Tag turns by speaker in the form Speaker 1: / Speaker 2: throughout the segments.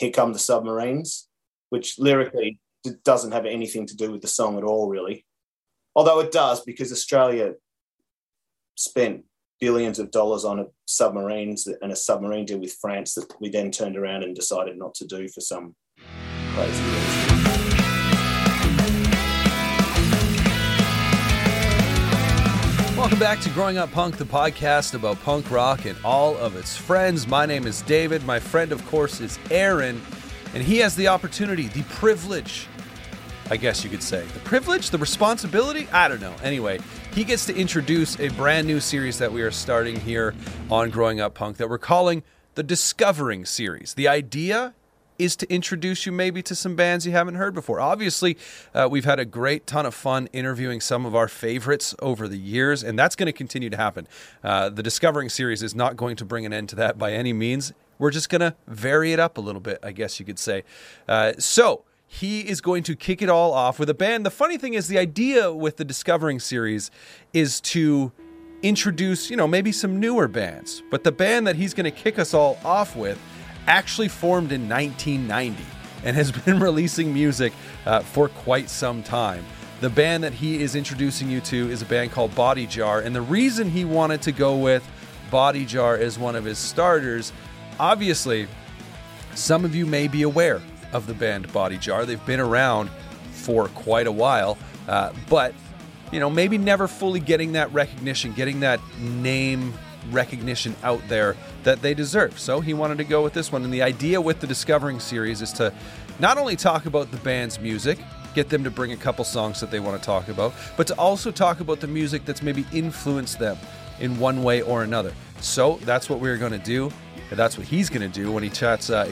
Speaker 1: Here Come the Submarines, which lyrically doesn't have anything to do with the song at all, really. Although it does, because Australia spent billions of dollars on submarines and a submarine deal with France that we then turned around and decided not to do for some crazy reason.
Speaker 2: Welcome back to Growing Up Punk, the podcast about punk rock and all of its friends. My name is David. My friend, of course, is Aaron, and he has the opportunity, the privilege, I guess you could say. The privilege, the responsibility? I don't know. Anyway, he gets to introduce a brand new series that we are starting here on Growing Up Punk that we're calling the Discovering Series. The idea is to introduce you maybe to some bands you haven't heard before. Obviously, uh, we've had a great ton of fun interviewing some of our favorites over the years, and that's going to continue to happen. Uh, the Discovering Series is not going to bring an end to that by any means. We're just going to vary it up a little bit, I guess you could say. Uh, so, he is going to kick it all off with a band. The funny thing is, the idea with the Discovering series is to introduce, you know, maybe some newer bands. But the band that he's going to kick us all off with actually formed in 1990 and has been releasing music uh, for quite some time. The band that he is introducing you to is a band called Body Jar. And the reason he wanted to go with Body Jar as one of his starters, obviously, some of you may be aware of the band Body Jar. They've been around for quite a while, uh, but you know, maybe never fully getting that recognition, getting that name recognition out there that they deserve. So he wanted to go with this one. And the idea with the Discovering series is to not only talk about the band's music, get them to bring a couple songs that they want to talk about, but to also talk about the music that's maybe influenced them in one way or another. So that's what we're going to do. And that's what he's going to do when he chats. Uh,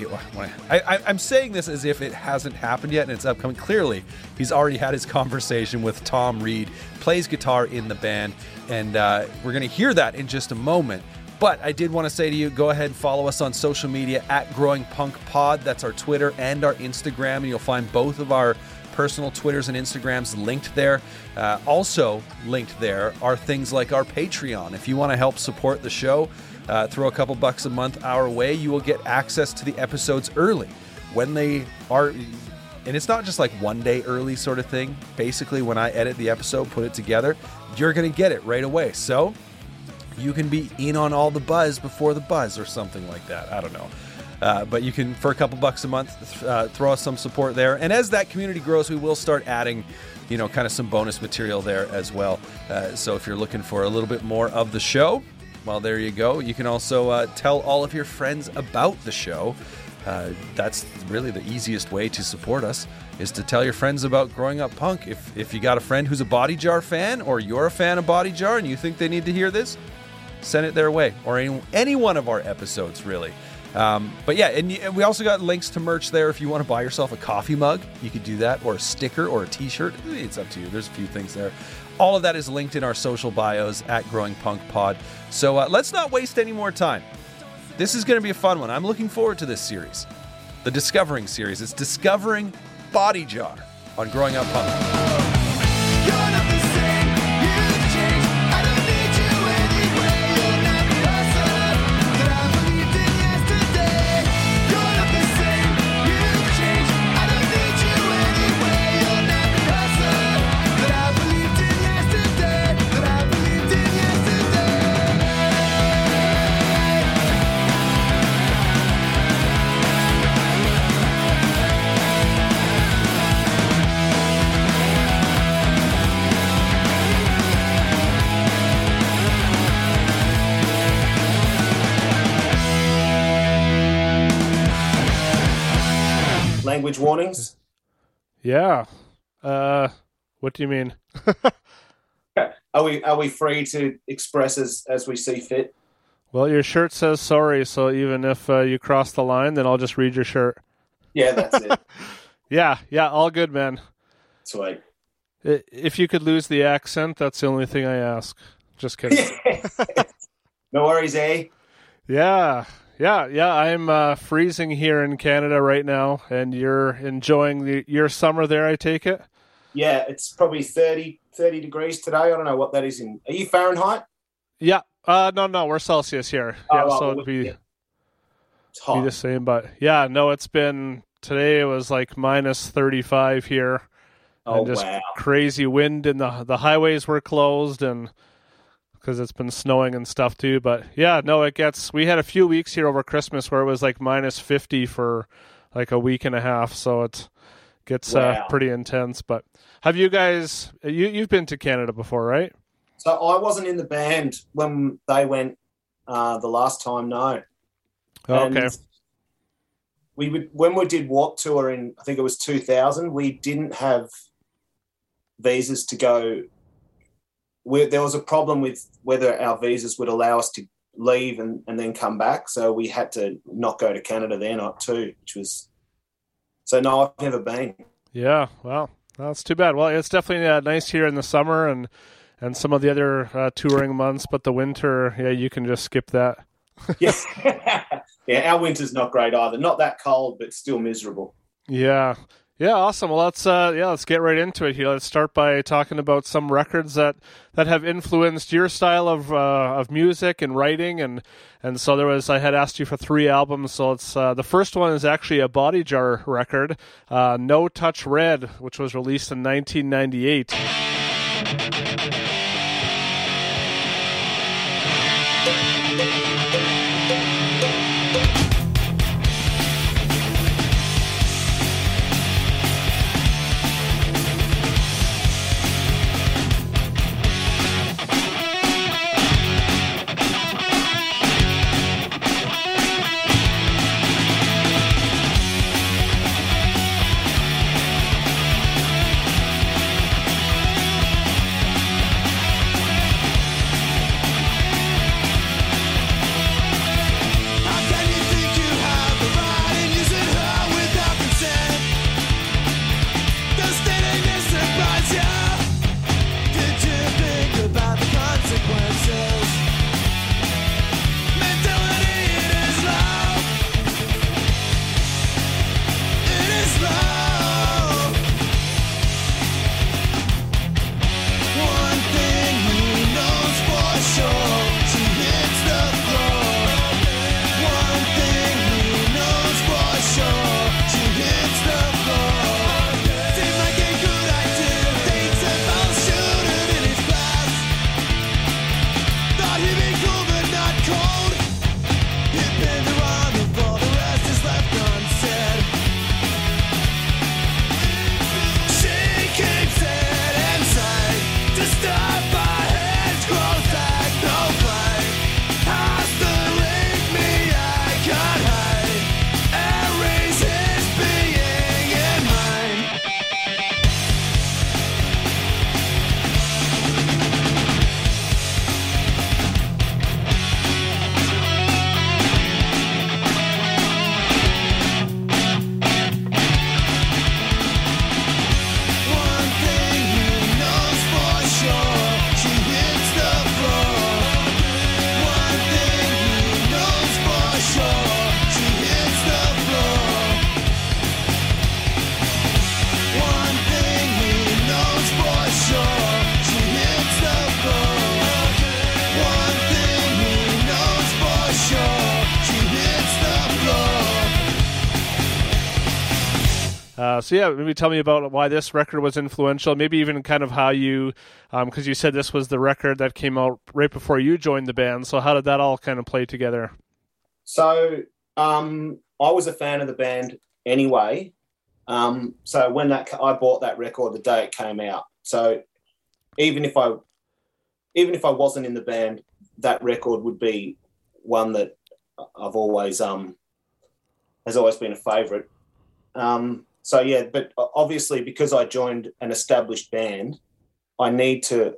Speaker 2: I, am saying this as if it hasn't happened yet and it's upcoming. Clearly, he's already had his conversation with Tom Reed, plays guitar in the band, and uh, we're going to hear that in just a moment. But I did want to say to you, go ahead and follow us on social media at Growing Punk Pod. That's our Twitter and our Instagram, and you'll find both of our personal Twitters and Instagrams linked there. Uh, also linked there are things like our Patreon. If you want to help support the show, uh, throw a couple bucks a month our way, you will get access to the episodes early when they are. And it's not just like one day early sort of thing. Basically, when I edit the episode, put it together, you're going to get it right away. So you can be in on all the buzz before the buzz or something like that. I don't know. Uh, but you can, for a couple bucks a month, uh, throw us some support there. And as that community grows, we will start adding, you know, kind of some bonus material there as well. Uh, so if you're looking for a little bit more of the show, well, there you go. You can also uh, tell all of your friends about the show. Uh, that's really the easiest way to support us is to tell your friends about growing up punk. If if you got a friend who's a Body Jar fan, or you're a fan of Body Jar and you think they need to hear this, send it their way, or any, any one of our episodes, really. Um, but yeah, and, and, we also got links to merch there. If you want to buy yourself a coffee mug, you could do that, or a sticker, or a T-shirt. It's up to you. There's a few things there. All of that is linked in our social bios at Growing Punk Pod. So uh, let's not waste any more time. This is going to be a fun one. I'm looking forward to this series, the Discovering series. It's Discovering Body Jar on Growing Up Punk.
Speaker 3: Yeah. Uh, what do you mean?
Speaker 1: are we are we free to express as as we see fit?
Speaker 3: Well, your shirt says sorry, so even if uh, you cross the line, then I'll just read your shirt.
Speaker 1: Yeah, that's it.
Speaker 3: yeah, yeah, all good, man.
Speaker 1: Sweet.
Speaker 3: If you could lose the accent, that's the only thing I ask. Just kidding.
Speaker 1: no worries, eh?
Speaker 3: Yeah, yeah, yeah. I'm uh, freezing here in Canada right now, and you're enjoying the, your summer there. I take it.
Speaker 1: Yeah, it's probably 30, 30 degrees today. I don't know what that is in. Are you Fahrenheit?
Speaker 3: Yeah. Uh, no, no, we're Celsius here. Oh, yeah, well, so it'd be. be the same. But yeah, no, it's been today. It was like minus thirty five here.
Speaker 1: Oh
Speaker 3: and just
Speaker 1: wow!
Speaker 3: crazy wind and the the highways were closed and because it's been snowing and stuff too. But yeah, no, it gets. We had a few weeks here over Christmas where it was like minus fifty for like a week and a half, so it gets uh, pretty intense. But have you guys? You you've been to Canada before, right?
Speaker 1: So I wasn't in the band when they went uh, the last time. No.
Speaker 3: Oh,
Speaker 1: And
Speaker 3: okay.
Speaker 1: We would when we did Warp Tour in I think it was 2000. We didn't have visas to go. We, there was a problem with whether our visas would allow us to leave and, and then come back. So we had to not go to Canada then too, which was. So no, I've never been.
Speaker 3: Yeah, well, that's too bad. Well, it's definitely uh, nice here in the summer and and some of the other uh, touring months, but the winter, yeah, you can just skip that.
Speaker 1: Yeah, yeah. Our winter's not great either. Not that cold, but still miserable.
Speaker 3: Yeah. Yeah, awesome. Well, let's uh, yeah, let's get right into it here. Let's start by talking about some records that, that have influenced your style of uh, of music and writing, and and so there was. I had asked you for three albums, so it's uh, the first one is actually a Body Jar record, uh, No Touch Red, which was released in 1998. So yeah, maybe tell me about why this record was influential. Maybe even kind of how you, because you said this was the record that came out right before you joined the band. So how did that all kind of play together?
Speaker 1: So um, I was a fan of the band anyway. Um, so when that I bought that record the day it came out. So even if I even if I wasn't in the band, that record would be one that I've always um has always been a favorite. Um, so yeah, but obviously because I joined an established band, I need to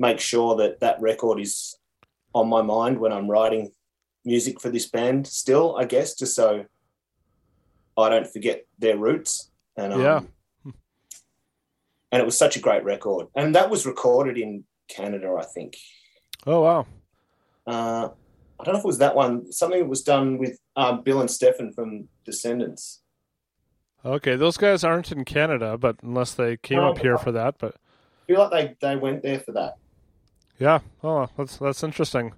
Speaker 1: make sure that that record is on my mind when I'm writing music for this band still, I guess, just so I don't forget their roots. And um,
Speaker 3: Yeah.
Speaker 1: and it was such a great record, and that was recorded in Canada, I think.
Speaker 3: Oh wow,
Speaker 1: Uh, I don't know if it was that one. Something that was done with um, Bill and Stefan from Descendents.
Speaker 3: Okay, those guys aren't in Canada, but unless they came
Speaker 1: No,
Speaker 3: up here for that, but
Speaker 1: I feel like they they went there for that.
Speaker 3: yeah, oh that's that's interesting.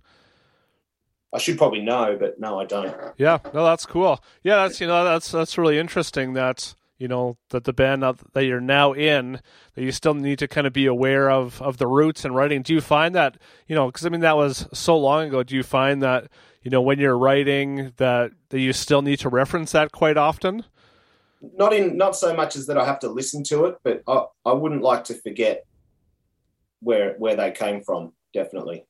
Speaker 1: I should probably know, but no, I don't.
Speaker 3: Yeah, no, that's cool. Yeah, that's you know that's that's really interesting. That you know that the band that, that you're now in, that you still need to kind of be aware of of the roots and writing. Do you find that you know because I mean that was so long ago. Do you find that you know when you're writing that that you still need to reference that quite often?
Speaker 1: Not in not so much as that I have to listen to it, but I, I wouldn't like to forget where where they came from. Definitely,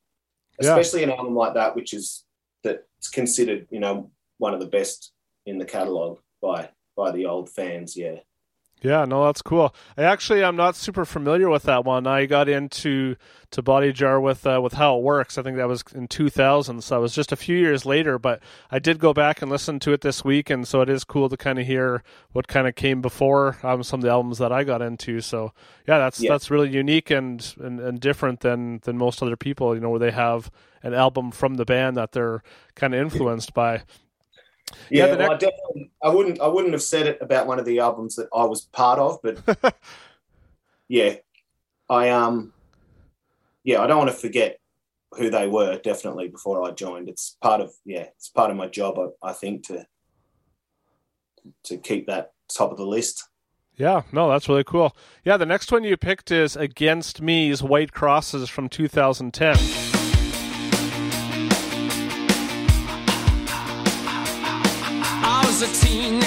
Speaker 3: Yeah.
Speaker 1: especially an album like that, which is that's considered you know one of the best in the catalog by by the old fans. Yeah.
Speaker 3: Yeah, no, that's cool. I actually I'm not super familiar with that one. I got into to Body Jar with uh, with How It Works. I think that was in 2000, so it was just a few years later. But I did go back and listen to it this week, and so it is cool to kind of hear what kind of came before um, some of the albums that I got into. So yeah, that's
Speaker 1: Yeah.
Speaker 3: that's really unique and, and and different than than most other people. You know, where they have an album from the band that they're kind of influenced by. Yeah,
Speaker 1: Yeah, well,
Speaker 3: next-
Speaker 1: I definitely, I wouldn't, I wouldn't have said it about one of the albums that I was part of, but yeah, I um, yeah, I don't want to forget who they were. Definitely before I joined, it's part of yeah, it's part of my job. I, I think to to keep that top of the list.
Speaker 3: Yeah, no, that's really cool. Yeah, the next one you picked is Against Me's White Crosses from 2010.
Speaker 4: A teenage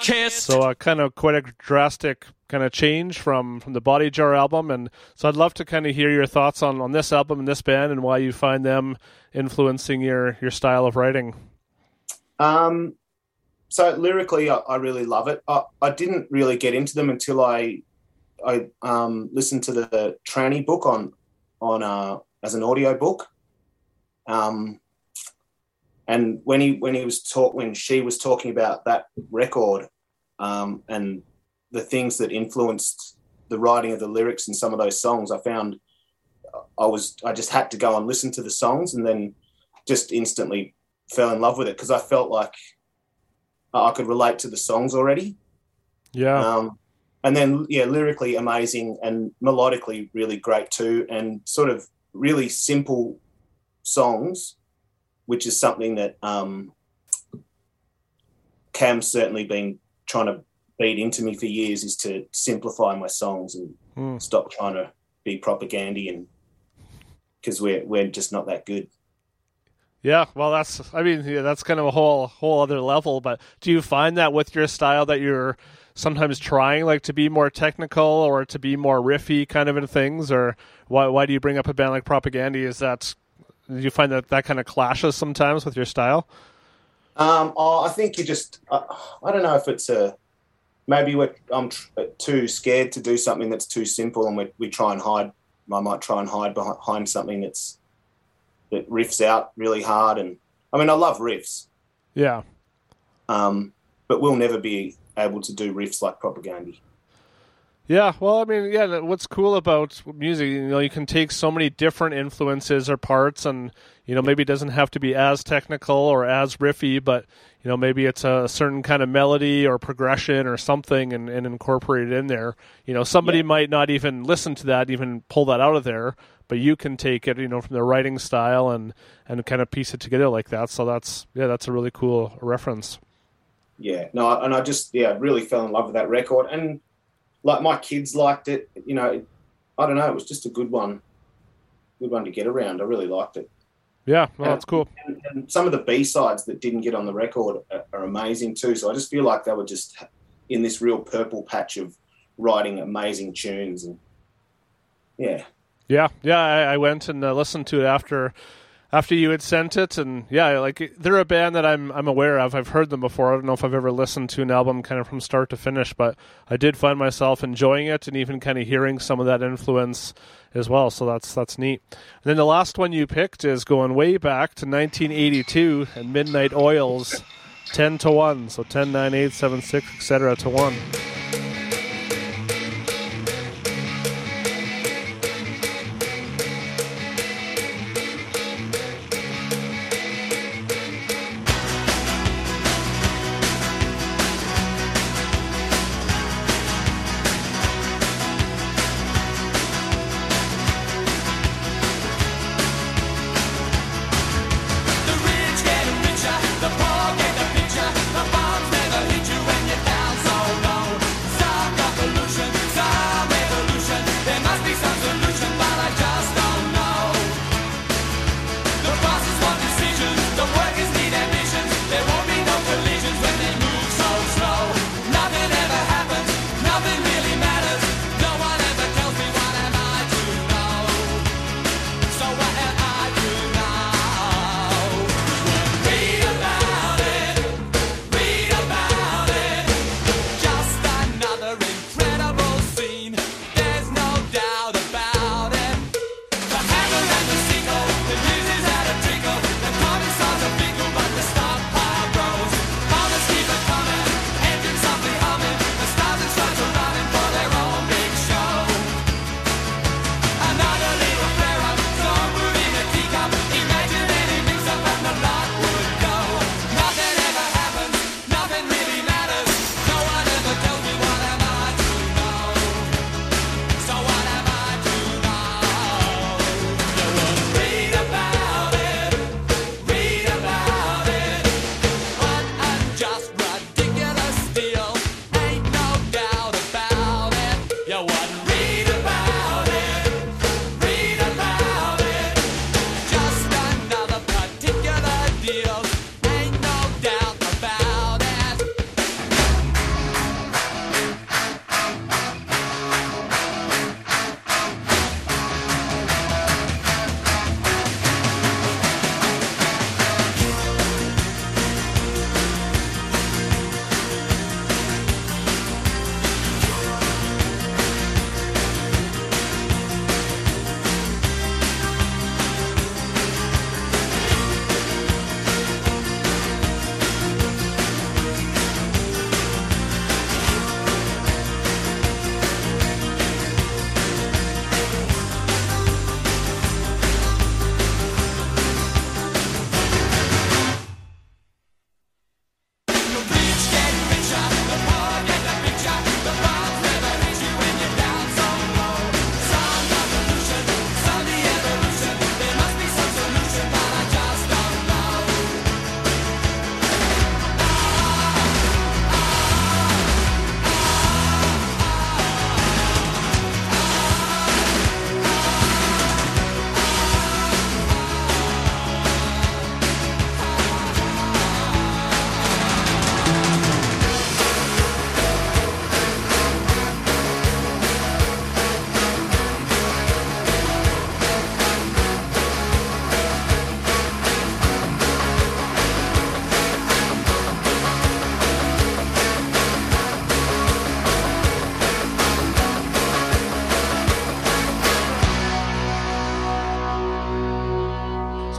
Speaker 4: teenage anarchist.
Speaker 3: So uh, kind of quite a drastic kind of change from from the Body Jar album, and so I'd love to kind of hear your thoughts on on this album and this band and why you find them influencing your your style of writing.
Speaker 1: Um, so lyrically, I, I really love it. I, I didn't really get into them until I I um, listened to the tranny book on on uh, as an audio book. Um, and when he when he was talk when she was talking about that record um, and the things that influenced the writing of the lyrics in some of those songs, I found I was I just had to go and listen to the songs and then just instantly fell in love with it because I felt like I could relate to the songs already.
Speaker 3: Yeah.
Speaker 1: Um, and then, yeah, lyrically amazing and melodically really great too, and sort of really simple songs, which is something that um, Cam's certainly been trying to beat into me for years is to simplify my songs and
Speaker 3: Mm.
Speaker 1: stop trying to be Propagandhi and because we're we're just not that good.
Speaker 3: Yeah, well, that's I mean, yeah, that's kind of a whole whole other level. But do you find that with your style that you're sometimes trying like to be more technical or to be more riffy kind of in things, or why why do you bring up a band like Propagandhi? Is that do you find that that kind of clashes sometimes with your style?
Speaker 1: Um, oh, I think you just, I, I don't know if it's a, maybe we're, I'm tr- too scared to do something that's too simple and we, we try and hide, I might try and hide behind something that's, that riffs out really hard. And I mean, I love riffs,
Speaker 3: Yeah,
Speaker 1: um, but we'll never be able to do riffs like Propagandhi.
Speaker 3: Yeah, well, I mean, yeah, what's cool about music, you know, you can take so many different influences or parts, and you know, maybe it doesn't have to be as technical or as riffy, but you know, maybe it's a certain kind of melody or progression or something, and, and incorporate it in there. You know, somebody
Speaker 1: Yeah.
Speaker 3: might not even listen to that, even pull that out of there, but you can take it, you know, from the writing style and and kind of piece it together like that. So that's yeah, that's a really cool reference.
Speaker 1: Yeah, no, and I just yeah really fell in love with that record, and like my kids liked it. You know, I don't know, it was just a good one, good one to get around. I really liked it.
Speaker 3: Yeah, well, that's cool.
Speaker 1: And, and some of the B sides that didn't get on the record are, are amazing too. So I just feel like they were just in this real purple patch of writing amazing tunes, and yeah,
Speaker 3: Yeah, yeah, I, I went and uh, listened to it after after you had sent it and yeah like they're a band that i'm i'm aware of. I've heard them before. I don't know if i've ever listened to an album kind of from start to finish but i did find myself enjoying it and even kind of hearing some of that influence as well so that's that's neat. And then the last one you picked is going way back to 1982 and Midnight Oil's 10 to 1 so 10 9 8 7 6 etc to
Speaker 4: 1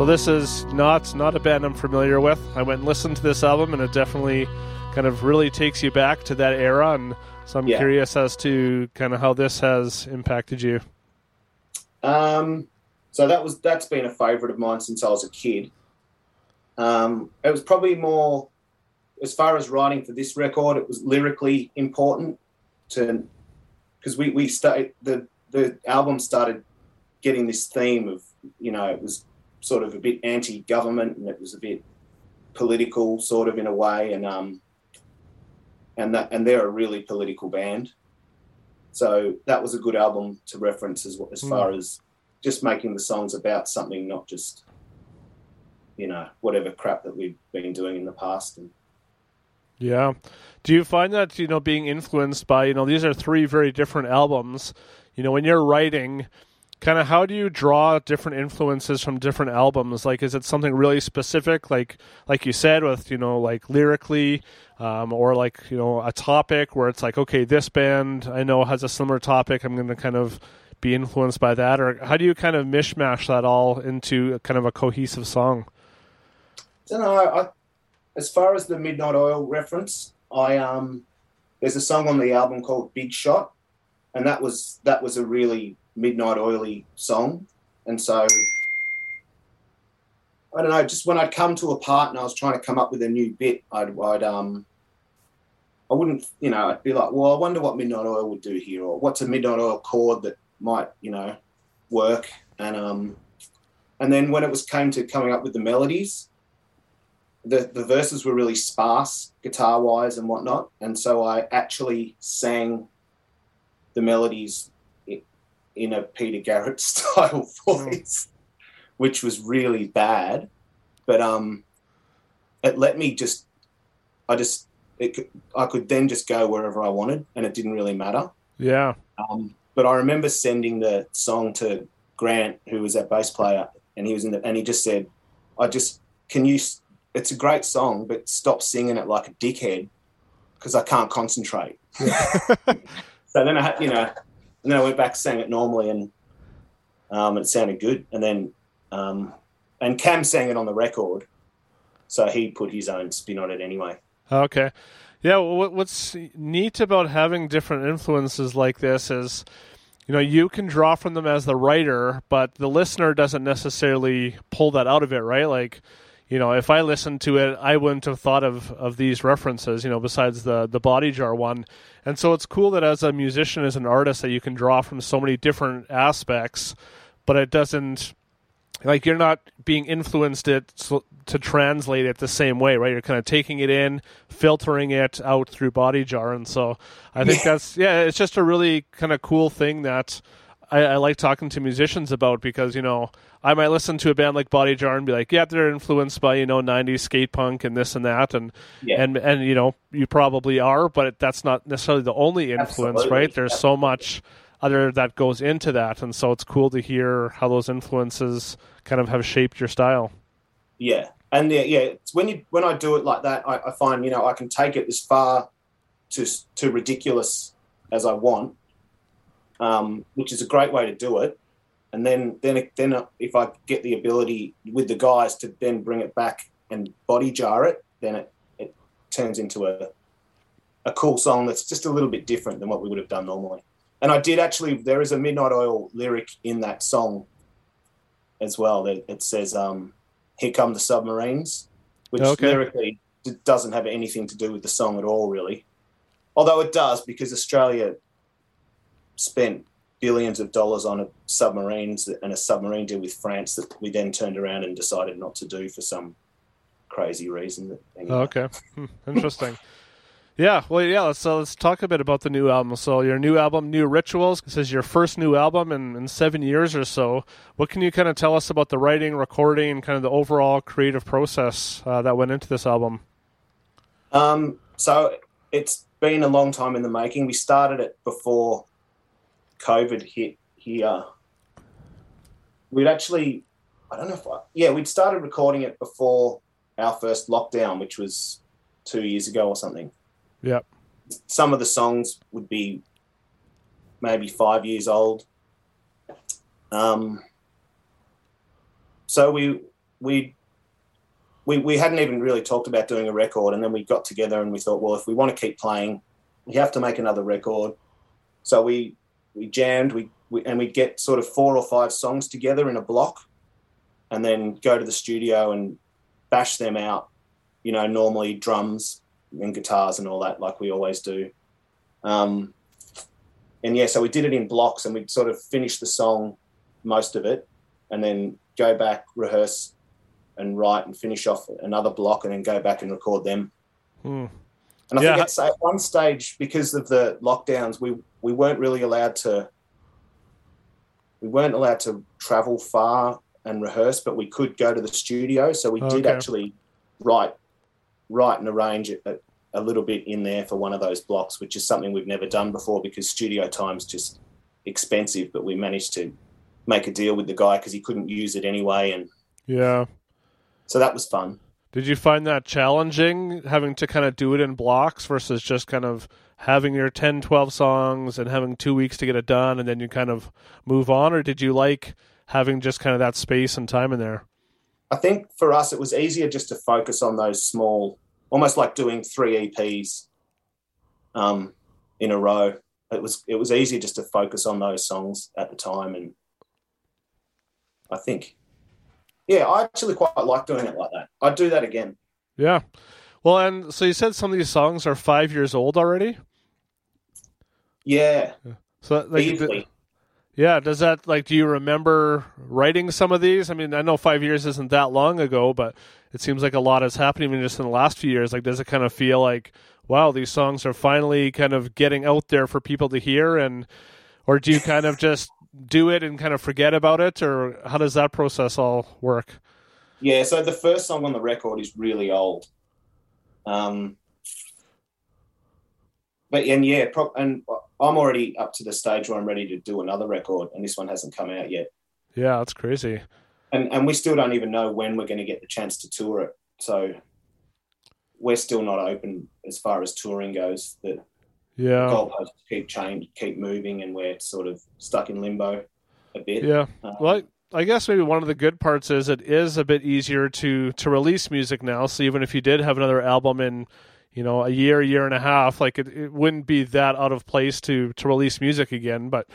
Speaker 4: So
Speaker 3: this is not not a band I'm familiar with. I went and listened to this album, and it definitely kind of really takes you back to that era. And so I'm
Speaker 1: Yeah.
Speaker 3: curious as to kind of how this has impacted you.
Speaker 1: Um, so that was that's been a favourite of mine since I was a kid. Um, it was probably more as far as writing for this record. It was lyrically important to because we we started the the album started getting this theme of you know it was sort of a bit anti-government and it was a bit political sort of in a way and um and that and they're a really political band so that was a good album to reference as as far as just making the songs about something not just you know whatever crap that we've been doing in the past and
Speaker 3: Yeah. Do you find that, you know, being influenced by, you know, these are three very different albums. You know, when you're writing, kind of how do you draw different influences from different albums? Like is it something really specific like like you said with, you know, like lyrically um, or like, you know, a topic where it's like, okay, this band I know has a similar topic, I'm going to kind of be influenced by that or how do you kind of mishmash that all into kind of a cohesive song?
Speaker 1: don't know. I, as far as the Midnight Oil reference, I um, there's a song on the album called Big Shot, and that was that was a really Midnight Oily song, and so I don't know. Just when I'd come to a part and I was trying to come up with a new bit, I'd, I'd um, I wouldn't, you know, I'd be like, well, I wonder what Midnight Oil would do here, or what's a Midnight Oil chord that might, you know, work, and um, and then when it was came to coming up with the melodies, the, the verses were really sparse guitar wise and whatnot. And so I actually sang the melodies in a Peter Garrett style voice, which was really bad. But um, it let me just, I just, it, could- I could then just go wherever I wanted and it didn't really matter.
Speaker 3: Yeah.
Speaker 1: Um, but I remember sending the song to Grant, who was that bass player, and he was in the, and he just said, "I just can you. It's a great song, but stop singing it like a dickhead because I can't concentrate." so then I, had, you know, and then I went back sang it normally, and um, it sounded good. And then, um, and Cam sang it on the record, so he put his own spin on it anyway.
Speaker 3: Okay. Yeah, well, what's neat about having different influences like this is, you know, you can draw from them as the writer, but the listener doesn't necessarily pull that out of it, right? Like, you know, if I listened to it, I wouldn't have thought of, of these references, you know, besides the the body jar one. And so it's cool that as a musician, as an artist, that you can draw from so many different aspects, but it doesn't like you're not being influenced it so, to translate it the same way right? You're kind of taking it in filtering it out through body jar. And so i think that's yeah it's just a really kind of cool thing that I, I like talking to musicians about because you know i might listen to a band like body jar and be like yeah they're influenced by you know 90s skate punk and this and that and
Speaker 1: Yeah.
Speaker 3: and and you know you probably are but that's not necessarily the only influence
Speaker 1: Absolutely.
Speaker 3: right there's so much other that goes into that and so it's cool to hear how those influences kind of have shaped your style
Speaker 1: Yeah, and yeah, yeah. It's when you when I do it like that, I, I find you know I can take it as far to to ridiculous as I want, um, which is a great way to do it. And then then then if I get the ability with the guys to then bring it back and body jar it, then it it turns into a a cool song that's just a little bit different than what we would have done normally. And I did actually. There is a Midnight Oil lyric in that song as well. That it says. Um, here Come the Submarines, which
Speaker 3: Okay.
Speaker 1: lyrically doesn't have anything to do with the song at all, really. Although it does, because Australia spent billions of dollars on a submarines and a submarine deal with France that we then turned around and decided not to do for some crazy reason. That, anyway.
Speaker 3: Oh, okay Hmm, interesting yeah well yeah let's, uh, let's talk a bit about the new album so your new album new rituals this is your first new album in, in seven years or so what can you kind of tell us about the writing recording and kind of the overall creative process uh, that went into this album
Speaker 1: Um, so it's been a long time in the making. We started it before COVID hit here. We'd actually, I don't know if I, yeah, we'd started recording it before our first lockdown, which was two years ago or something.
Speaker 3: yeah
Speaker 1: Some of the songs would be maybe five years old. Um, so we we we we hadn't even really talked about doing a record, and then we got together and we thought, well, if we want to keep playing, we have to make another record. So we we jammed, we, we and we'd get sort of four or five songs together in a block, and then go to the studio and bash them out. You know, normally drums and guitars and all that, like we always do. Um, and yeah, so we did it in blocks, and we'd sort of finish the song, most of it, and then go back, rehearse, and write, and finish off another block, and then go back and record them.
Speaker 3: Hmm.
Speaker 1: And I
Speaker 3: Yeah.
Speaker 1: think at, at one stage, because of the lockdowns, we we weren't really allowed to. We weren't allowed to travel far and rehearse, but we could go to the studio. So we did actually write, write and arrange it a, a little bit in there for one of those blocks, which is something we've never done before because studio time's just expensive. But we managed to make a deal with the guy because he couldn't use it anyway, and
Speaker 3: Yeah.
Speaker 1: so that was fun.
Speaker 3: Did you find that challenging having to kind of do it in blocks versus just kind of having your 10, 12 songs and having two weeks to get it done and then you kind of move on? Or did you like having just kind of that space and time in there?
Speaker 1: I think for us, it was easier just to focus on those small, almost like doing three EPs um, in a row. It was it was easier just to focus on those songs at the time, and I think, yeah, I actually quite like doing it like that. I'd do that again.
Speaker 3: Yeah. Well, and so you said some of these songs are five years old already.
Speaker 1: Yeah,
Speaker 3: So, like, yeah, does that like? Do you remember writing some of these? I mean, I know five years isn't that long ago, but it seems like a lot has happened even just in the last few years. Like, does it kind of feel like, wow, these songs are finally kind of getting out there for people to hear, and or do you kind of just do it and kind of forget about it, or how does that process all work?
Speaker 1: Yeah, so the first song on the record is really old. Um, but and yeah, pro- and I'm already up to the stage where I'm ready to do another record, and this one hasn't come out yet.
Speaker 3: Yeah, that's crazy.
Speaker 1: And and we still don't even know when we're going to get the chance to tour it. So we're still not open as far as touring goes. The
Speaker 3: Yeah,
Speaker 1: goalposts keep change, keep moving, and we're sort of stuck in limbo a bit.
Speaker 3: yeah.
Speaker 1: Um,
Speaker 3: Well, I guess maybe one of the good parts is it is a bit easier to to release music now. So even if you did have another album in, you know, a year, year and a half, like it, it wouldn't be that out of place to to release music again. But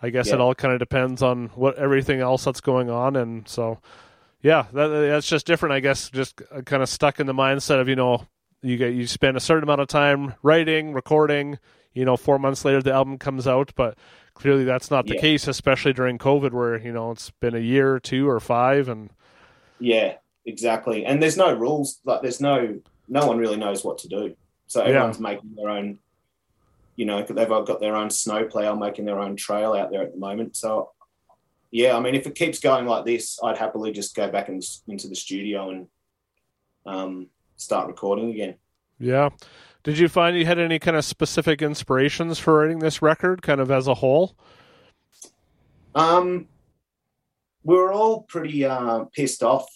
Speaker 3: I guess it all kind of depends on what everything else that's going on, and so yeah, that, that's just different. I guess just kind of stuck in the mindset of you know you get you spend a certain amount of time writing, recording. You know, four months later the album comes out, but clearly that's not the
Speaker 1: Yeah.
Speaker 3: case, especially during COVID, where you know it's been a year or two or five, and
Speaker 1: Yeah, exactly. And there's no rules. Like there's no no one really knows what to do. So
Speaker 3: Yeah.
Speaker 1: everyone's making their own. You know, they've all got their own snowplow, making their own trail out there at the moment. So, yeah, I mean, if it keeps going like this, I'd happily just go back and, into the studio and um, start recording again.
Speaker 3: yeah. Did you find you had any kind of specific inspirations for writing this record, kind of as a whole?
Speaker 1: Um, we were all pretty uh, pissed off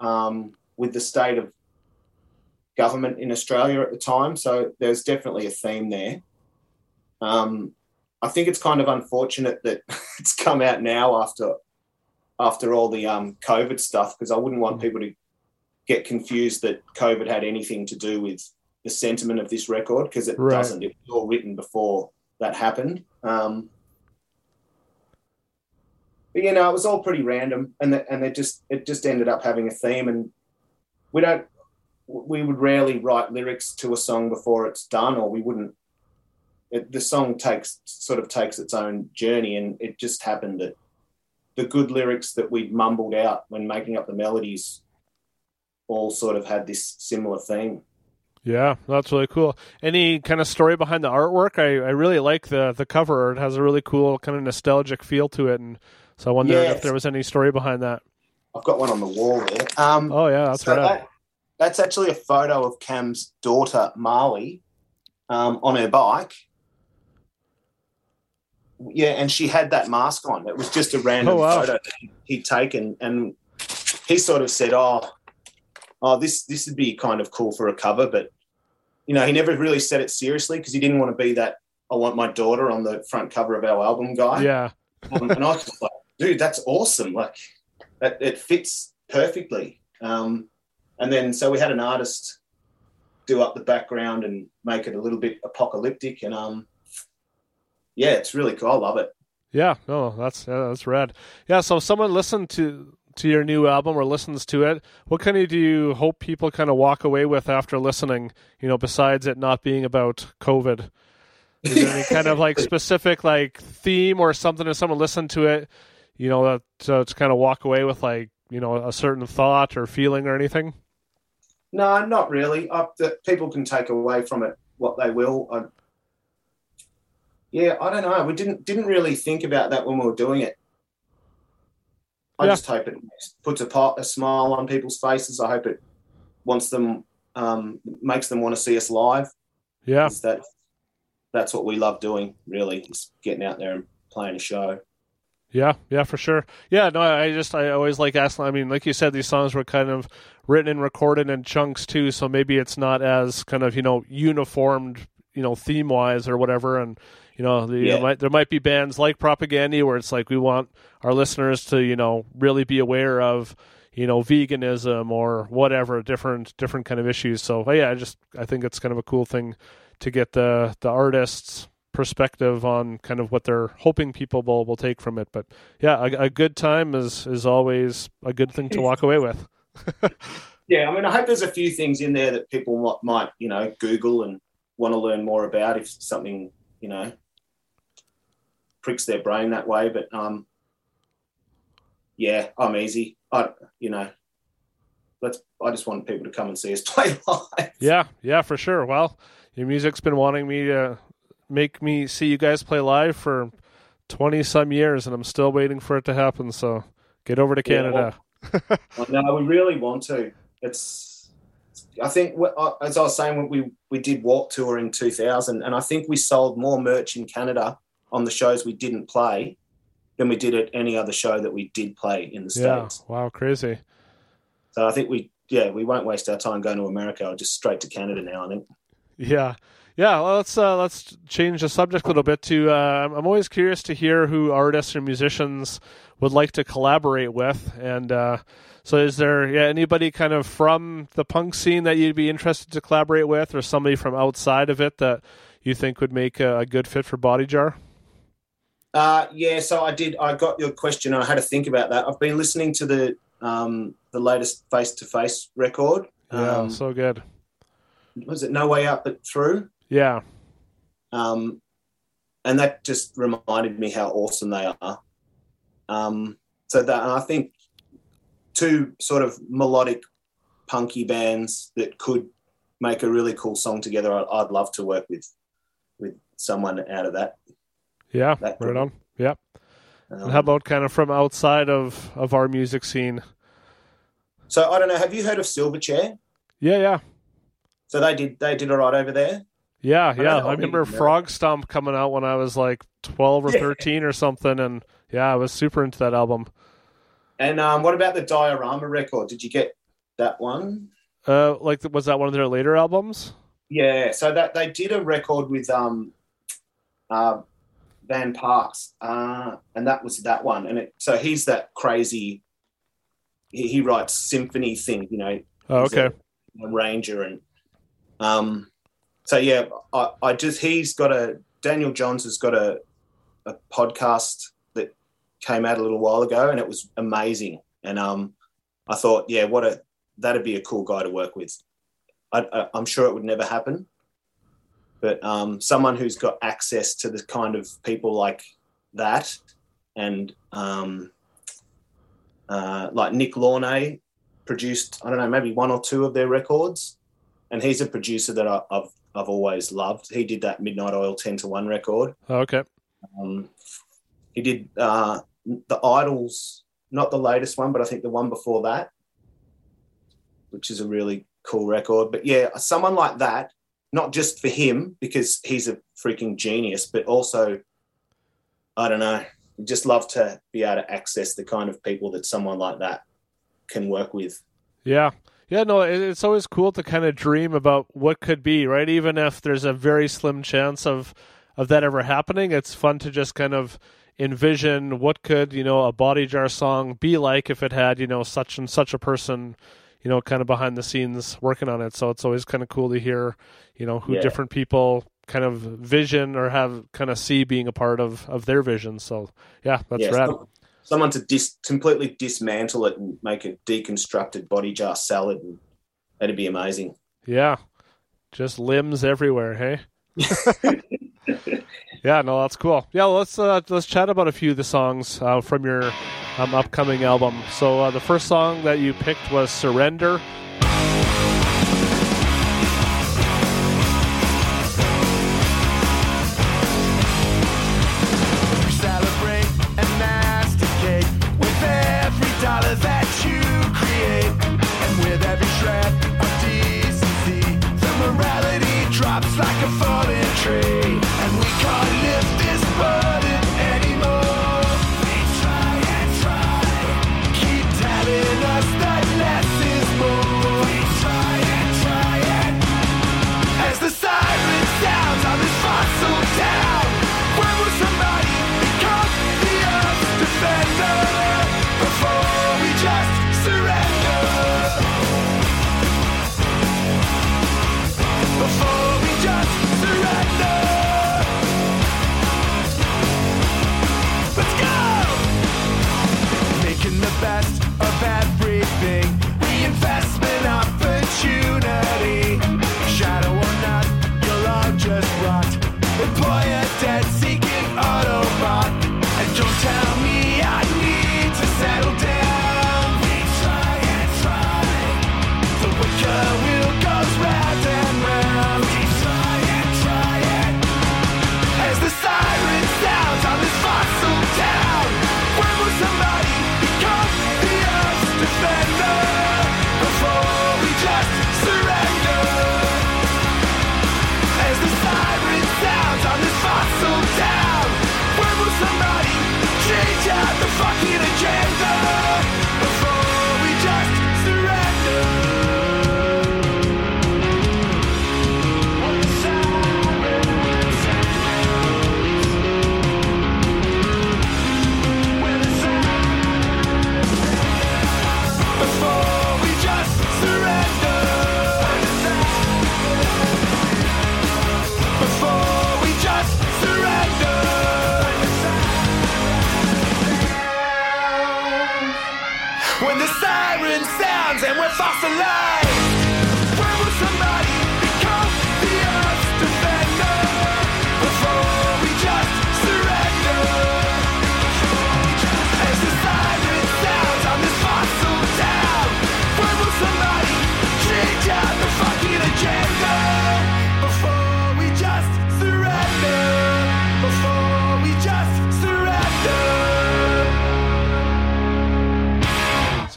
Speaker 1: um, with the state of government in Australia at the time. So there's definitely a theme there. Um, I think it's kind of unfortunate that it's come out now after after all the um, COVID stuff because I wouldn't want people to get confused that COVID had anything to do with the sentiment of this record because it
Speaker 3: Right.
Speaker 1: doesn't. It was all written before that happened. Um, but you know, it was all pretty random, and the, and it just it just ended up having a theme, and we don't we would rarely write lyrics to a song before it's done, or we wouldn't. It, the song takes sort of takes its own journey, and it just happened that the good lyrics that we'd mumbled out when making up the melodies all sort of had this similar theme.
Speaker 3: Yeah, that's really cool. Any kind of story behind the artwork? I, I really like the the cover. It has a really cool kind of nostalgic feel to it, and so I wonder if there was any story behind that.
Speaker 1: I've got one on the wall there. Um,
Speaker 3: Oh yeah, that's
Speaker 1: so
Speaker 3: right.
Speaker 1: that, that's actually a photo of Cam's daughter Marley um, on her bike. Yeah, and she had that mask on. It was just a random
Speaker 3: Oh, wow.
Speaker 1: photo that he'd taken, and he sort of said, "Oh, oh, this this would be kind of cool for a cover," but you know, he never really said it seriously because he didn't want to be that. I want my daughter on the front cover of our album guy.
Speaker 3: Yeah,
Speaker 1: Um, and I was like, dude, that's awesome. Like, it, it fits perfectly. Um, and then so we had an artist do up the background and make it a little bit apocalyptic, and um, yeah, it's really cool. I love it.
Speaker 3: Yeah, no, that's yeah, that's rad. Yeah, so if someone listened to to your new album or listens to it, what kind of do you hope people kind of walk away with after listening? You know, besides it not being about COVID, is there any kind of like specific like theme or something? If someone listened to it, you know, that, uh, to, to kind of walk away with like you know a certain thought or feeling or anything.
Speaker 1: No, not really. I, the, people can take away from it what they will. I, yeah, I don't know. We didn't didn't really think about that when we were doing it. I
Speaker 3: Yeah.
Speaker 1: just hope it puts a, pot, a smile on people's faces. I hope it wants them, um, makes them want to see us live.
Speaker 3: Yeah,
Speaker 1: that that's what we love doing? Really, is getting out there and playing a show.
Speaker 3: Yeah, yeah, for sure. Yeah, no, I I just I always like asking. I mean, like you said, these songs were kind of written and recorded in chunks too, so maybe it's not as kind of you know uniformed, you know, theme wise or whatever. And you know, the,
Speaker 1: Yeah.
Speaker 3: there might there might be bands like Propagandhi where it's like we want our listeners to you know really be aware of you know veganism or whatever different different kind of issues. So but yeah, I just I think it's kind of a cool thing to get the the artists perspective on kind of what they're hoping people will, will take from it but yeah a, a good time is is always a good thing to walk away with
Speaker 1: Yeah, I mean, I hope there's a few things in there that people might, might you know, Google and want to learn more about if something, you know, pricks their brain that way. But um, yeah, I'm easy. I, you know, let's. I just want people to come and see us play live.
Speaker 3: yeah yeah for sure well your music's been wanting me to make me see you guys play live for 20 some years and i'm still waiting for it to happen so get over to
Speaker 1: Yeah,
Speaker 3: canada
Speaker 1: no, we really want to. It's. I think, as I was saying, we we did Warped Tour in 2000, and I think we sold more merch in Canada on the shows we didn't play than we did at any other show that we did play in the
Speaker 3: yeah
Speaker 1: states.
Speaker 3: wow crazy
Speaker 1: So I think we, yeah, we won't waste our time going to America. I'll just straight to Canada now. I think.
Speaker 3: Yeah, yeah. Well, let's uh, let's change the subject a little bit. To uh, I'm always curious to hear who artists or musicians would like to collaborate with, and uh, so is there yeah, anybody kind of from the punk scene that you'd be interested to collaborate with, or somebody from outside of it that you think would make a, a good fit for Body Jar?
Speaker 1: Uh, yeah, so I did. I got your question. I had to think about that. I've been listening to the um, the latest Face to Face record.
Speaker 3: Yeah,
Speaker 1: Um,
Speaker 3: so good.
Speaker 1: was it No Way Out But Through?
Speaker 3: Yeah,
Speaker 1: Um, and that just reminded me how awesome they are. Um, so that I think two sort of melodic, punky bands that could make a really cool song together. I'd, I'd love to work with with someone out of that.
Speaker 3: Yeah,
Speaker 1: That
Speaker 3: right on. Yeah.
Speaker 1: Um,
Speaker 3: And how about kind of from outside of of our music scene?
Speaker 1: so I don't know. Have you heard of Silverchair?
Speaker 3: Yeah, yeah.
Speaker 1: So they did they did all right over there.
Speaker 3: Yeah,
Speaker 1: know
Speaker 3: yeah. I remember. Frogstomp coming out when I was like 12 or
Speaker 1: Yeah.
Speaker 3: 13 or something. And yeah, I was super into that album.
Speaker 1: And um, what about the Diorama record? Did you get that one?
Speaker 3: Uh, like, was that one of their later albums?
Speaker 1: Yeah. So that they did a record with um, uh, Van Parks, uh, and that was that one. And it, so he's that crazy. He, he writes symphony thing, you know.
Speaker 3: Oh, okay.
Speaker 1: a arranger and um so yeah I, I just he's got a daniel johns has got a, a podcast that came out a little while ago and it was amazing and um i thought yeah what a that'd be a cool guy to work with I, I, i'm sure it would never happen but um someone who's got access to the kind of people like that and um uh, like nick launay produced I don't know maybe one or two of their records, and he's a producer that I, I've I've always loved. He did that Midnight Oil ten to one record.
Speaker 3: Oh, okay.
Speaker 1: Um, he did uh, the IDLES, not the latest one, but I think the one before that, which is a really cool record. But yeah, someone like that, not just for him because he's a freaking genius, but also I don't know. Just love to be able to access the kind of people that someone like that can work with.
Speaker 3: Yeah. Yeah, no, it's always cool to kind of dream about what could be, right? Even if there's a very slim chance of of that ever happening, it's fun to just kind of
Speaker 5: envision what could you know a body jar song be like if it had you know such and such a person you know kind of behind the scenes working on it. So it's always kind of cool to hear you know who
Speaker 1: Yeah.
Speaker 5: different people kind of vision or have kind of see being a part of of their vision. So yeah that's
Speaker 1: Yeah,
Speaker 5: rad.
Speaker 1: some- someone to dis- completely dismantle it and make a deconstructed body jar salad, and that'd be amazing.
Speaker 5: yeah. Just limbs everywhere hey yeah no that's cool. Yeah let's uh let's chat about a few of the songs uh, from your um, upcoming album. So uh, the first song that you picked was surrender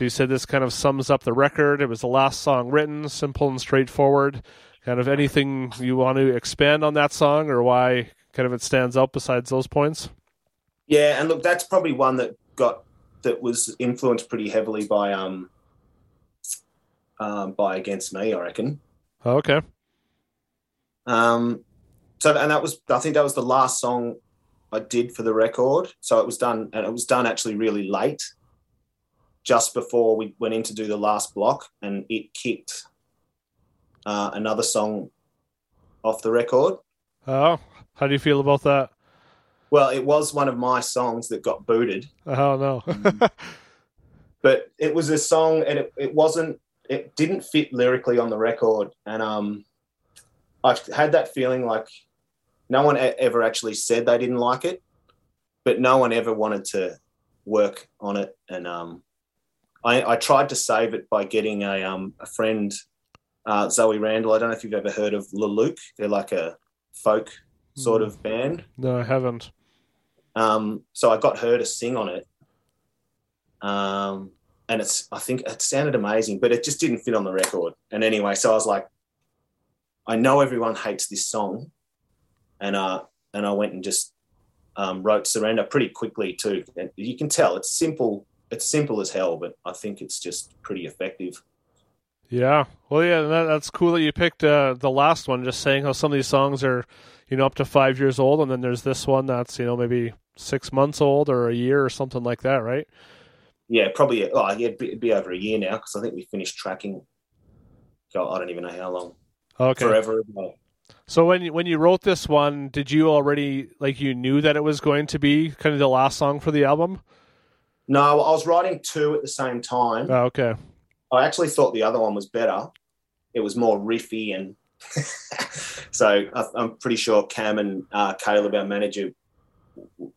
Speaker 5: So you said this kind of sums up the record. It was the last song written, simple and straightforward. Kind of anything you want to expand on that song or why kind of it stands out besides those points?
Speaker 1: Yeah, and look, that's probably one that got that was influenced pretty heavily by um, um by Against Me, I reckon.
Speaker 5: Oh, okay.
Speaker 1: Um, so and that was I think that was the last song I did for the record. So it was done and it was done actually really late, just before we went in to do the last block, and it kicked uh, another song off the record.
Speaker 5: Oh, how do you feel about that?
Speaker 1: Well, it was one of my songs that got booted.
Speaker 5: Oh no.
Speaker 1: but it was a song and it, it wasn't it didn't fit lyrically on the record and um i had that feeling like no one e- ever actually said they didn't like it but no one ever wanted to work on it and um i, I tried to save it by getting a um a friend uh, zoe randell i don't know if you've ever heard of Luluc they're like a folk sort of band
Speaker 5: no, I haven't.
Speaker 1: um, so I got her to sing on it. Um, and it's, I think it sounded amazing, but it just didn't fit on the record. And anyway, so I was like, I know everyone hates this song. And, uh, and I went and just um, wrote Surrender pretty quickly too. And you can tell it's simple. It's simple as hell, but I think it's just pretty effective.
Speaker 5: Yeah. Well, yeah, that, that's cool that you picked uh, the last one. Just saying how some of these songs are, you know, up to five years old, and then there's this one that's, you know, maybe six months old or a year or something like that, right?
Speaker 1: Yeah, probably. Oh, yeah, it'd be, it'd be over a year now because I think we finished tracking. God, I don't even know how long.
Speaker 5: Okay.
Speaker 1: Forever.
Speaker 5: So when you, when you wrote this one, did you already like you knew that it was going to be kind of the last song for the album?
Speaker 1: No, I was writing two at the same time.
Speaker 5: Oh, okay.
Speaker 1: I actually thought the other one was better. It was more riffy, and so I, I'm pretty sure Cam and uh, Caleb, our manager,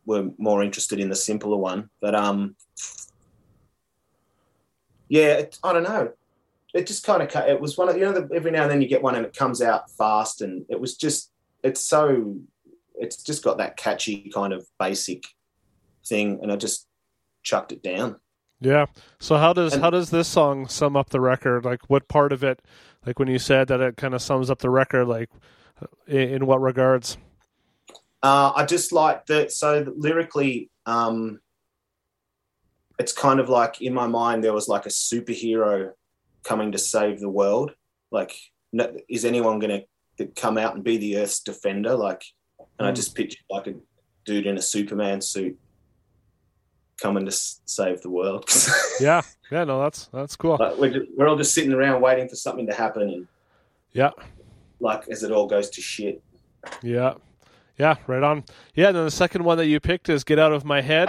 Speaker 1: were more interested in the simpler one. But um, yeah, it, I don't know. It just kind of it was one of you know the, every now and then you get one and it comes out fast, and it was just it's so it's just got that catchy kind of basic thing, and I just chucked it down.
Speaker 5: Yeah. So how does
Speaker 1: And-
Speaker 5: how does this song sum up the record? Like what part of it? Like when you said that it kind of sums up the record, like in, in what regards?
Speaker 1: Uh, I just like that. So lyrically, um, it's kind of like in my mind there was like a superhero coming to save the world. Like, no, is anyone going to come out and be the Earth's defender? Like, and I
Speaker 5: Mm.
Speaker 1: just pictured like a dude in a Superman suit coming to s- save the world.
Speaker 5: Yeah. Yeah. No, that's that's cool.
Speaker 1: like we're, just, we're all just sitting around waiting for something to happen, and
Speaker 5: Yeah.
Speaker 1: like as it all goes to shit.
Speaker 5: Yeah. Yeah. Right on. Yeah. And then the second one that you picked is "Get Out of My Head."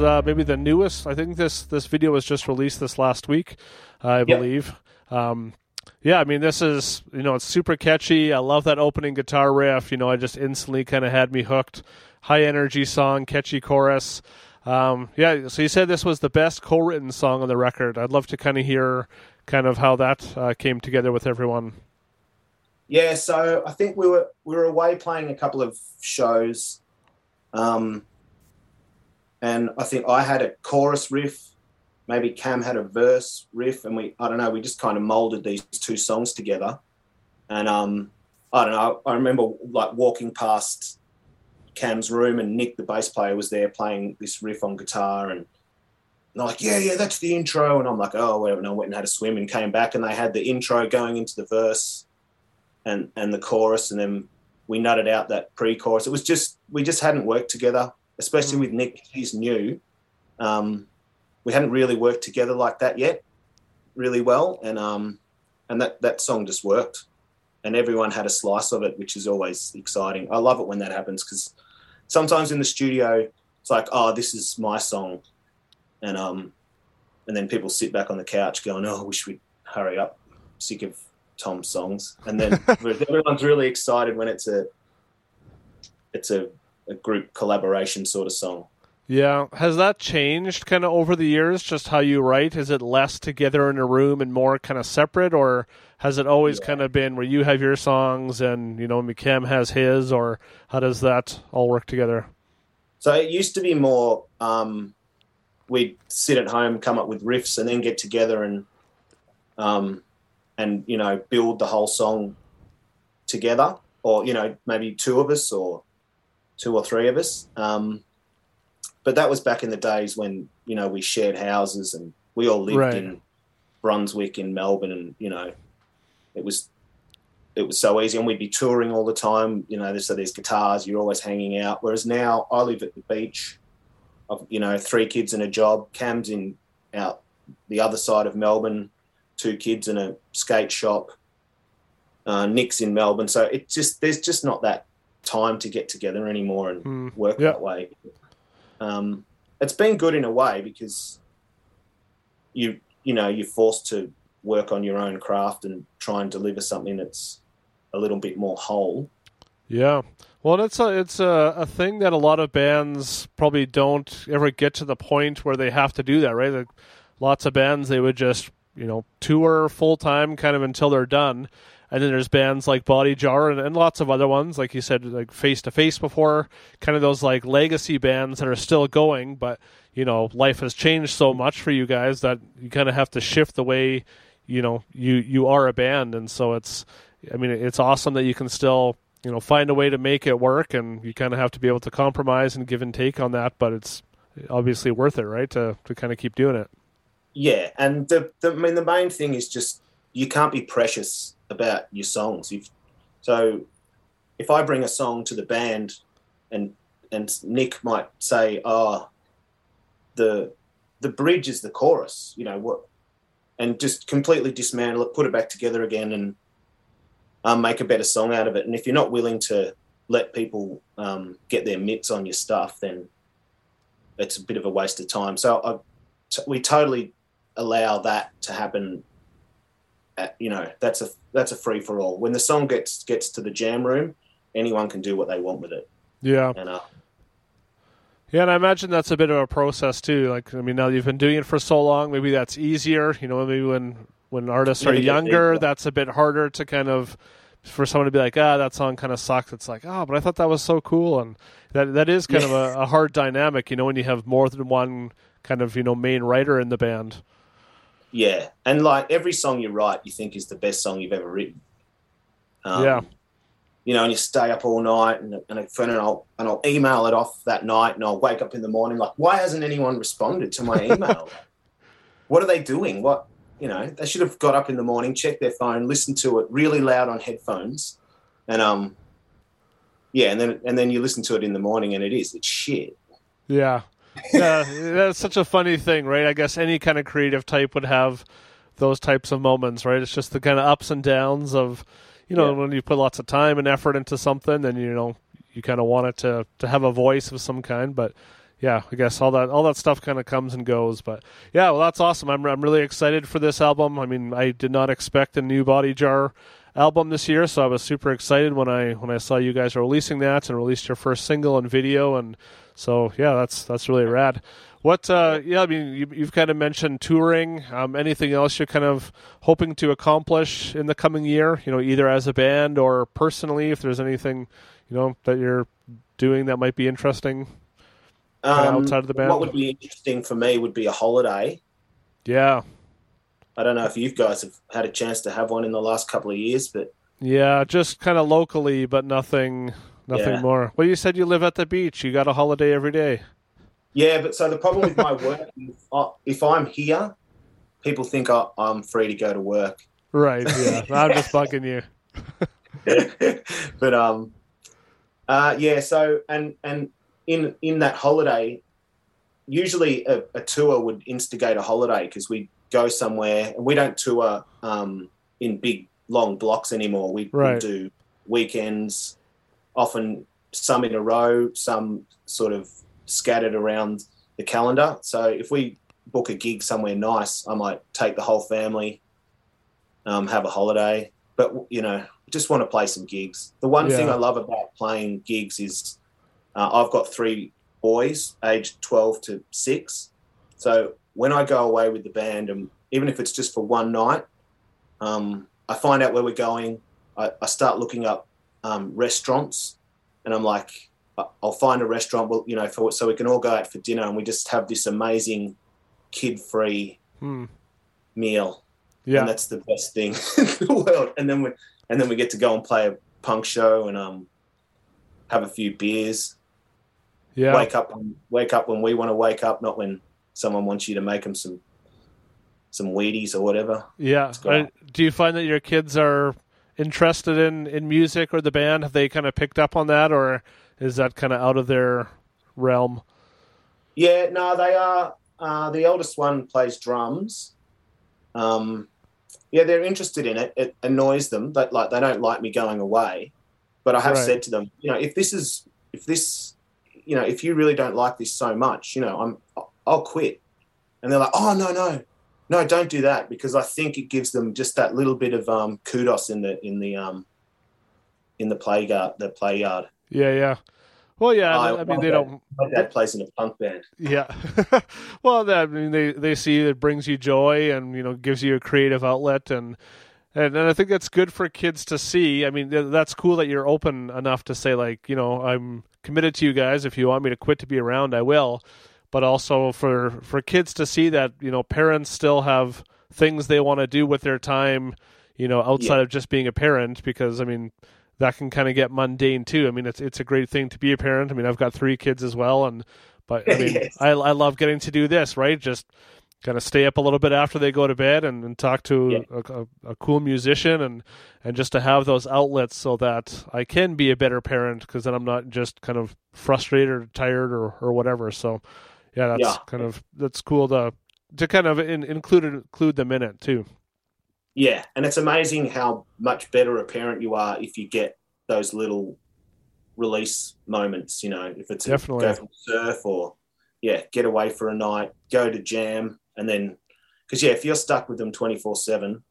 Speaker 5: Uh, maybe the newest. I think this this video was just released this last week, I believe. Um, yeah, I mean this is you know it's super catchy. I love that opening guitar riff. You know, I just instantly kind of had me hooked. High energy song, catchy chorus. Um, yeah, so you said this was the best co-written song on the record. I'd love to kind of hear kind of how that uh, came together with everyone.
Speaker 1: Yeah, so I think we were we were away playing a couple of shows, um, and I think I had a chorus riff, maybe Cam had a verse riff, and we I don't know we just kind of molded these two songs together, and um, I don't know I remember like walking past Cam's room and Nick the bass player was there playing this riff on guitar and. And they're like, yeah, yeah, that's the intro. And I'm like, oh, whatever. And I went and had a swim and came back and they had the intro going into the verse and and the chorus, and then we nutted out that pre-chorus. It was just we just hadn't worked together, especially with Nick. He's new. Um, we hadn't really worked together like that yet, really well, and um, and that that song just worked, and everyone had a slice of it, which is always exciting. I love it when that happens because sometimes in the studio it's like, oh, this is my song, and um, and then people sit back on the couch going, oh, I wish we'd hurry up, sick of Tom's songs, and then everyone's really excited when it's a it's a, a group collaboration sort of song.
Speaker 3: Yeah. Has that changed kind of over the years, just how you write? Is it less together in a room and more kind of separate, or has it always
Speaker 1: Yeah.
Speaker 3: kind of been where you have your songs and, you know, Cam has his, or how does that all work together?
Speaker 1: So it used to be more um, we'd sit at home, come up with riffs, and then get together and um, and you know build the whole song together, or you know maybe two of us or two or three of us. Um, but that was back in the days when you know we shared houses and we all lived
Speaker 3: Right.
Speaker 1: in Brunswick in Melbourne, and you know it was it was so easy, and we'd be touring all the time. You know, so there's guitars, you're always hanging out. Whereas now, I live at the beach. I've you know three kids and a job. Cam's in out the other side of Melbourne, two kids and a skate shop. Uh, Nick's in Melbourne, so it just there's just not that time to get together anymore and
Speaker 3: Mm,
Speaker 1: work
Speaker 3: yeah.
Speaker 1: that way. Um, it's been good in a way because you you know you're forced to work on your own craft and try and deliver something that's a little bit more whole.
Speaker 3: Yeah. Well, it's a it's a, a thing that a lot of bands probably don't ever get to the point where they have to do that, right? Like, lots of bands they would just you know tour full time kind of until they're done, and then there's bands like Body Jar and, and lots of other ones, like you said, like Face to Face before, kind of those like legacy bands that are still going, but you know life has changed so much for you guys that you kind of have to shift the way you know you you are a band, and so it's I mean it's awesome that you can still you know find a way to make it work and you kind of have to be able to compromise and give and take on that but it's obviously worth it right to to kind of keep doing it.
Speaker 1: Yeah, and the, the I mean the main thing is just you can't be precious about your songs. You've, so if I bring a song to the band, and and Nick might say, "Oh, the the bridge is the chorus," you know what, and just completely dismantle it, put it back together again, and um, make a better song out of it. And if you're not willing to let people um, get their mitts on your stuff, then it's a bit of a waste of time. So I, t- we totally allow that to happen. At, you know, that's a that's a free for all. When the song gets gets to the jam room, anyone can do what they want with it.
Speaker 3: yeah.
Speaker 1: And uh,
Speaker 3: yeah and i imagine that's a bit of a process too. Like i mean now you've been doing it for so long maybe that's easier you know maybe when when artists are younger that's a bit harder to kind of for someone to be like ah that song kind of sucks. It's like oh but i thought that was so cool. And that that is kind of a, a hard dynamic you know when you have more than one kind of you know main writer in the band
Speaker 1: yeah, and like every song you write, you think is the best song you've ever written. Um,
Speaker 3: Yeah.
Speaker 1: You know, and you stay up all night, and and, and I'll and I'll email it off that night, and I'll wake up in the morning like, why hasn't anyone responded to my email? what are they doing? What you know? They should have got up in the morning, checked their phone, listened to it really loud on headphones, and um, yeah, and then and then you listen to it in the morning, and it is it's shit.
Speaker 3: Yeah. Yeah, that's such a funny thing, right? I guess any kind of creative type would have those types of moments, right? It's just the kind of ups and downs of, you know,
Speaker 1: Yeah.
Speaker 3: when you put lots of time and effort into something, then you know, you kind of want it to to have a voice of some kind. But yeah, I guess all that all that stuff kind of comes and goes. But yeah, well, that's awesome. I'm I'm really excited for this album. I mean, I did not expect a new Body Jar album this year, so I was super excited when I when I saw you guys releasing that and released your first single and video, and so yeah, that's that's really rad. What? Uh, yeah, I mean, you, you've kind of mentioned touring. Um, anything else you're kind of hoping to accomplish in the coming year? You know, either as a band or personally, if there's anything you know that you're doing that might be interesting. Kinda outside of the band?
Speaker 1: Um, What would be interesting for me would be a holiday.
Speaker 3: Yeah,
Speaker 1: I don't know if you guys have had a chance to have one in the last couple of years, but
Speaker 3: yeah, just kind of locally, but nothing, nothing
Speaker 1: Yeah.
Speaker 3: more. Well, you said you live at the beach. You got a holiday every day.
Speaker 1: yeah. But so the problem with my work, uh, if I'm here, people think I, I'm free to go to work.
Speaker 3: Right. Yeah. I'm just bugging you.
Speaker 1: but um, uh, yeah. So and and in in that holiday, usually a, a tour would instigate a holiday because we go somewhere and we don't tour um, in big long blocks anymore. We,
Speaker 3: Right.
Speaker 1: we do weekends, often some in a row, some sort of scattered around the calendar. So if we book a gig somewhere nice, I might take the whole family, um, have a holiday. But you know, just want to play some gigs. The one thing I love about playing gigs is uh, I've got three boys, aged twelve to six. So when I go away with the band, and even if it's just for one night, um, I find out where we're going. I, I start looking up um, restaurants, and I'm like, I'll find a restaurant, well, you know, for so we can all go out for dinner, and we just have this amazing kid-free
Speaker 3: Hmm.
Speaker 1: meal
Speaker 3: Yeah.
Speaker 1: and that's the best thing in the world. And then we and then we get to go and play a punk show and um have a few beers.
Speaker 3: Yeah.
Speaker 1: Wake up wake up when we want to wake up, not when someone wants you to make them some some Wheaties or whatever.
Speaker 3: Yeah. I- do you find that your kids are interested in, in music or the band? Have they kind of picked up on that, or is that kind of out of their realm?
Speaker 1: Yeah, no, they are. Uh, the eldest one plays drums. Um, yeah, they're interested in it. It annoys them that like they don't like me going away. But I have
Speaker 3: Right.
Speaker 1: said to them, you know, if this is if this, you know, if you really don't like this so much, you know, I'm I'll quit. And they're like, oh no no, no, don't do that because I think it gives them just that little bit of um, kudos in the in the um, in the play yard the play yard.
Speaker 3: Yeah. Yeah. Well, yeah.
Speaker 1: I-
Speaker 3: I, mean, they don't.
Speaker 1: My dad plays in a punk band.
Speaker 3: Yeah. well, that I mean, they they see it brings you joy and you know gives you a creative outlet and. And, and I think that's good for kids to see. I mean, th- that's cool that you're open enough to say, like, you know, I'm committed to you guys. If you want me to quit to be around, I will. But also for for kids to see that, you know, parents still have things they want to do with their time, you know, outside
Speaker 1: Yeah.
Speaker 3: of just being a parent. Because I mean, that can kind of get mundane too. I mean, it's it's a great thing to be a parent. I mean, I've got three kids as well, and but I mean,
Speaker 1: Yes.
Speaker 3: I I love getting to do this, right? Just kind of stay up a little bit after they go to bed and, and talk to
Speaker 1: Yeah.
Speaker 3: a, a, a cool musician and and just to have those outlets so that I can be a better parent because then I'm not just kind of frustrated or tired or or whatever. So yeah, that's
Speaker 1: Yeah.
Speaker 3: kind of that's cool to to kind of in, include include them in it too.
Speaker 1: Yeah, and it's amazing how much better a parent you are if you get those little release moments. You know, if it's
Speaker 3: Definitely.
Speaker 1: go for surf or yeah, get away for a night, go to jam, and then because yeah, if you're stuck with them twenty four seven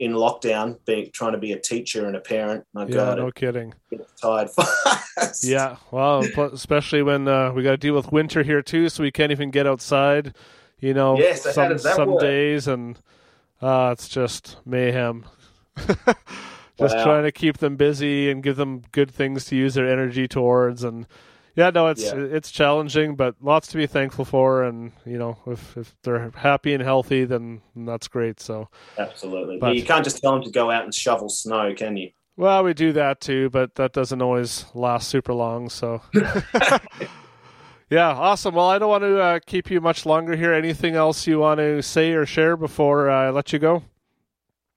Speaker 1: in lockdown, being trying to be a teacher and a parent, my
Speaker 3: Yeah,
Speaker 1: God,
Speaker 3: no kidding.
Speaker 1: tired fast.
Speaker 3: Yeah, well, especially when uh, we got to deal with winter here too, so we can't even get outside. You know,
Speaker 1: Yes,
Speaker 3: some some
Speaker 1: work?
Speaker 3: days, and uh, it's just mayhem. just
Speaker 1: Wow.
Speaker 3: trying to keep them busy and give them good things to use their energy towards, and yeah, no, it's
Speaker 1: Yeah.
Speaker 3: it's challenging, but lots to be thankful for, and you know, if if they're happy and healthy, then that's great. So.
Speaker 1: absolutely.
Speaker 3: But-
Speaker 1: you can't just tell them to go out and shovel snow, can you?
Speaker 3: Well, we do that too, but that doesn't always last super long. So, yeah, awesome. Well, I don't want to uh, keep you much longer here. Anything else you want to say or share before uh, I let you go?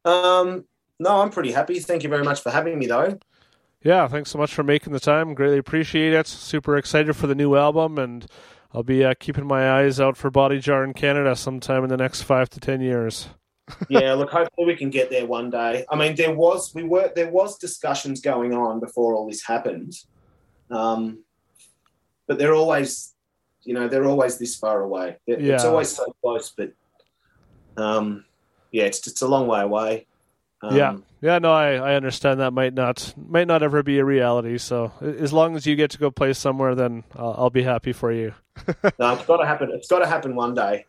Speaker 1: Um, no, I'm pretty happy. Thank you very much for having me, though.
Speaker 3: Yeah, thanks so much for making the time. Greatly appreciate it. Super excited for the new album, and I'll be uh, keeping my eyes out for Body Jar in Canada sometime in the next five to ten years.
Speaker 1: yeah, look, hopefully we can get there one day. I mean, there was we were there was discussions going on before all this happened, um, but they're always, you know, they're always this far away. It- It's always so close, but um, yeah, it's it's a long way away. Um,
Speaker 3: yeah, yeah. No, I, I understand that might not might not ever be a reality. So as long as you get to go play somewhere, then I'll, I'll be happy for you.
Speaker 1: No, it's got to happen. It's got to happen one day.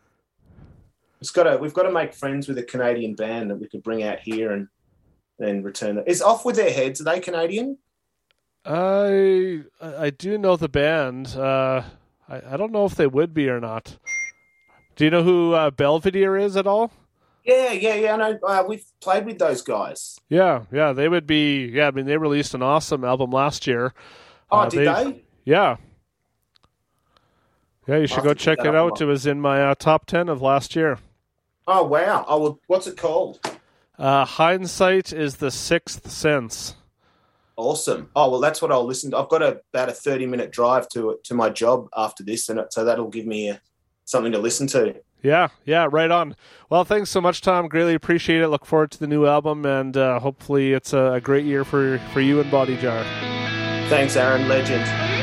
Speaker 1: It's got to. We've got to make friends with a Canadian band that we could bring out here and then return. It. Is off with their heads. Are they Canadian?
Speaker 3: I I do know the band. Uh, I I don't know if they would be or not. Do you know who uh, Belvedere is at all?
Speaker 1: Yeah, yeah, yeah. I know. Uh, we've played with those guys.
Speaker 3: Yeah, yeah, they would be. Yeah, I mean, they released an awesome album last year.
Speaker 1: Oh,
Speaker 3: Uh,
Speaker 1: did they?
Speaker 3: Yeah. Yeah, you should go check it out. It was in my uh, top 10 of last year.
Speaker 1: Oh, wow. Oh, well, what's it called?
Speaker 3: Uh, Hindsight is the sixth sense.
Speaker 1: Awesome. Oh, well, that's what I'll listen to. I've got a, about a thirty-minute drive to to my job after this, and it, so that'll give me uh something to listen to.
Speaker 3: Yeah, yeah, right on. Well, thanks so much, Tom. Greatly appreciate it. Look forward to the new album, and uh, hopefully it's a, a great year for, for you and Body Jar.
Speaker 1: Thanks, Aaron. Legend.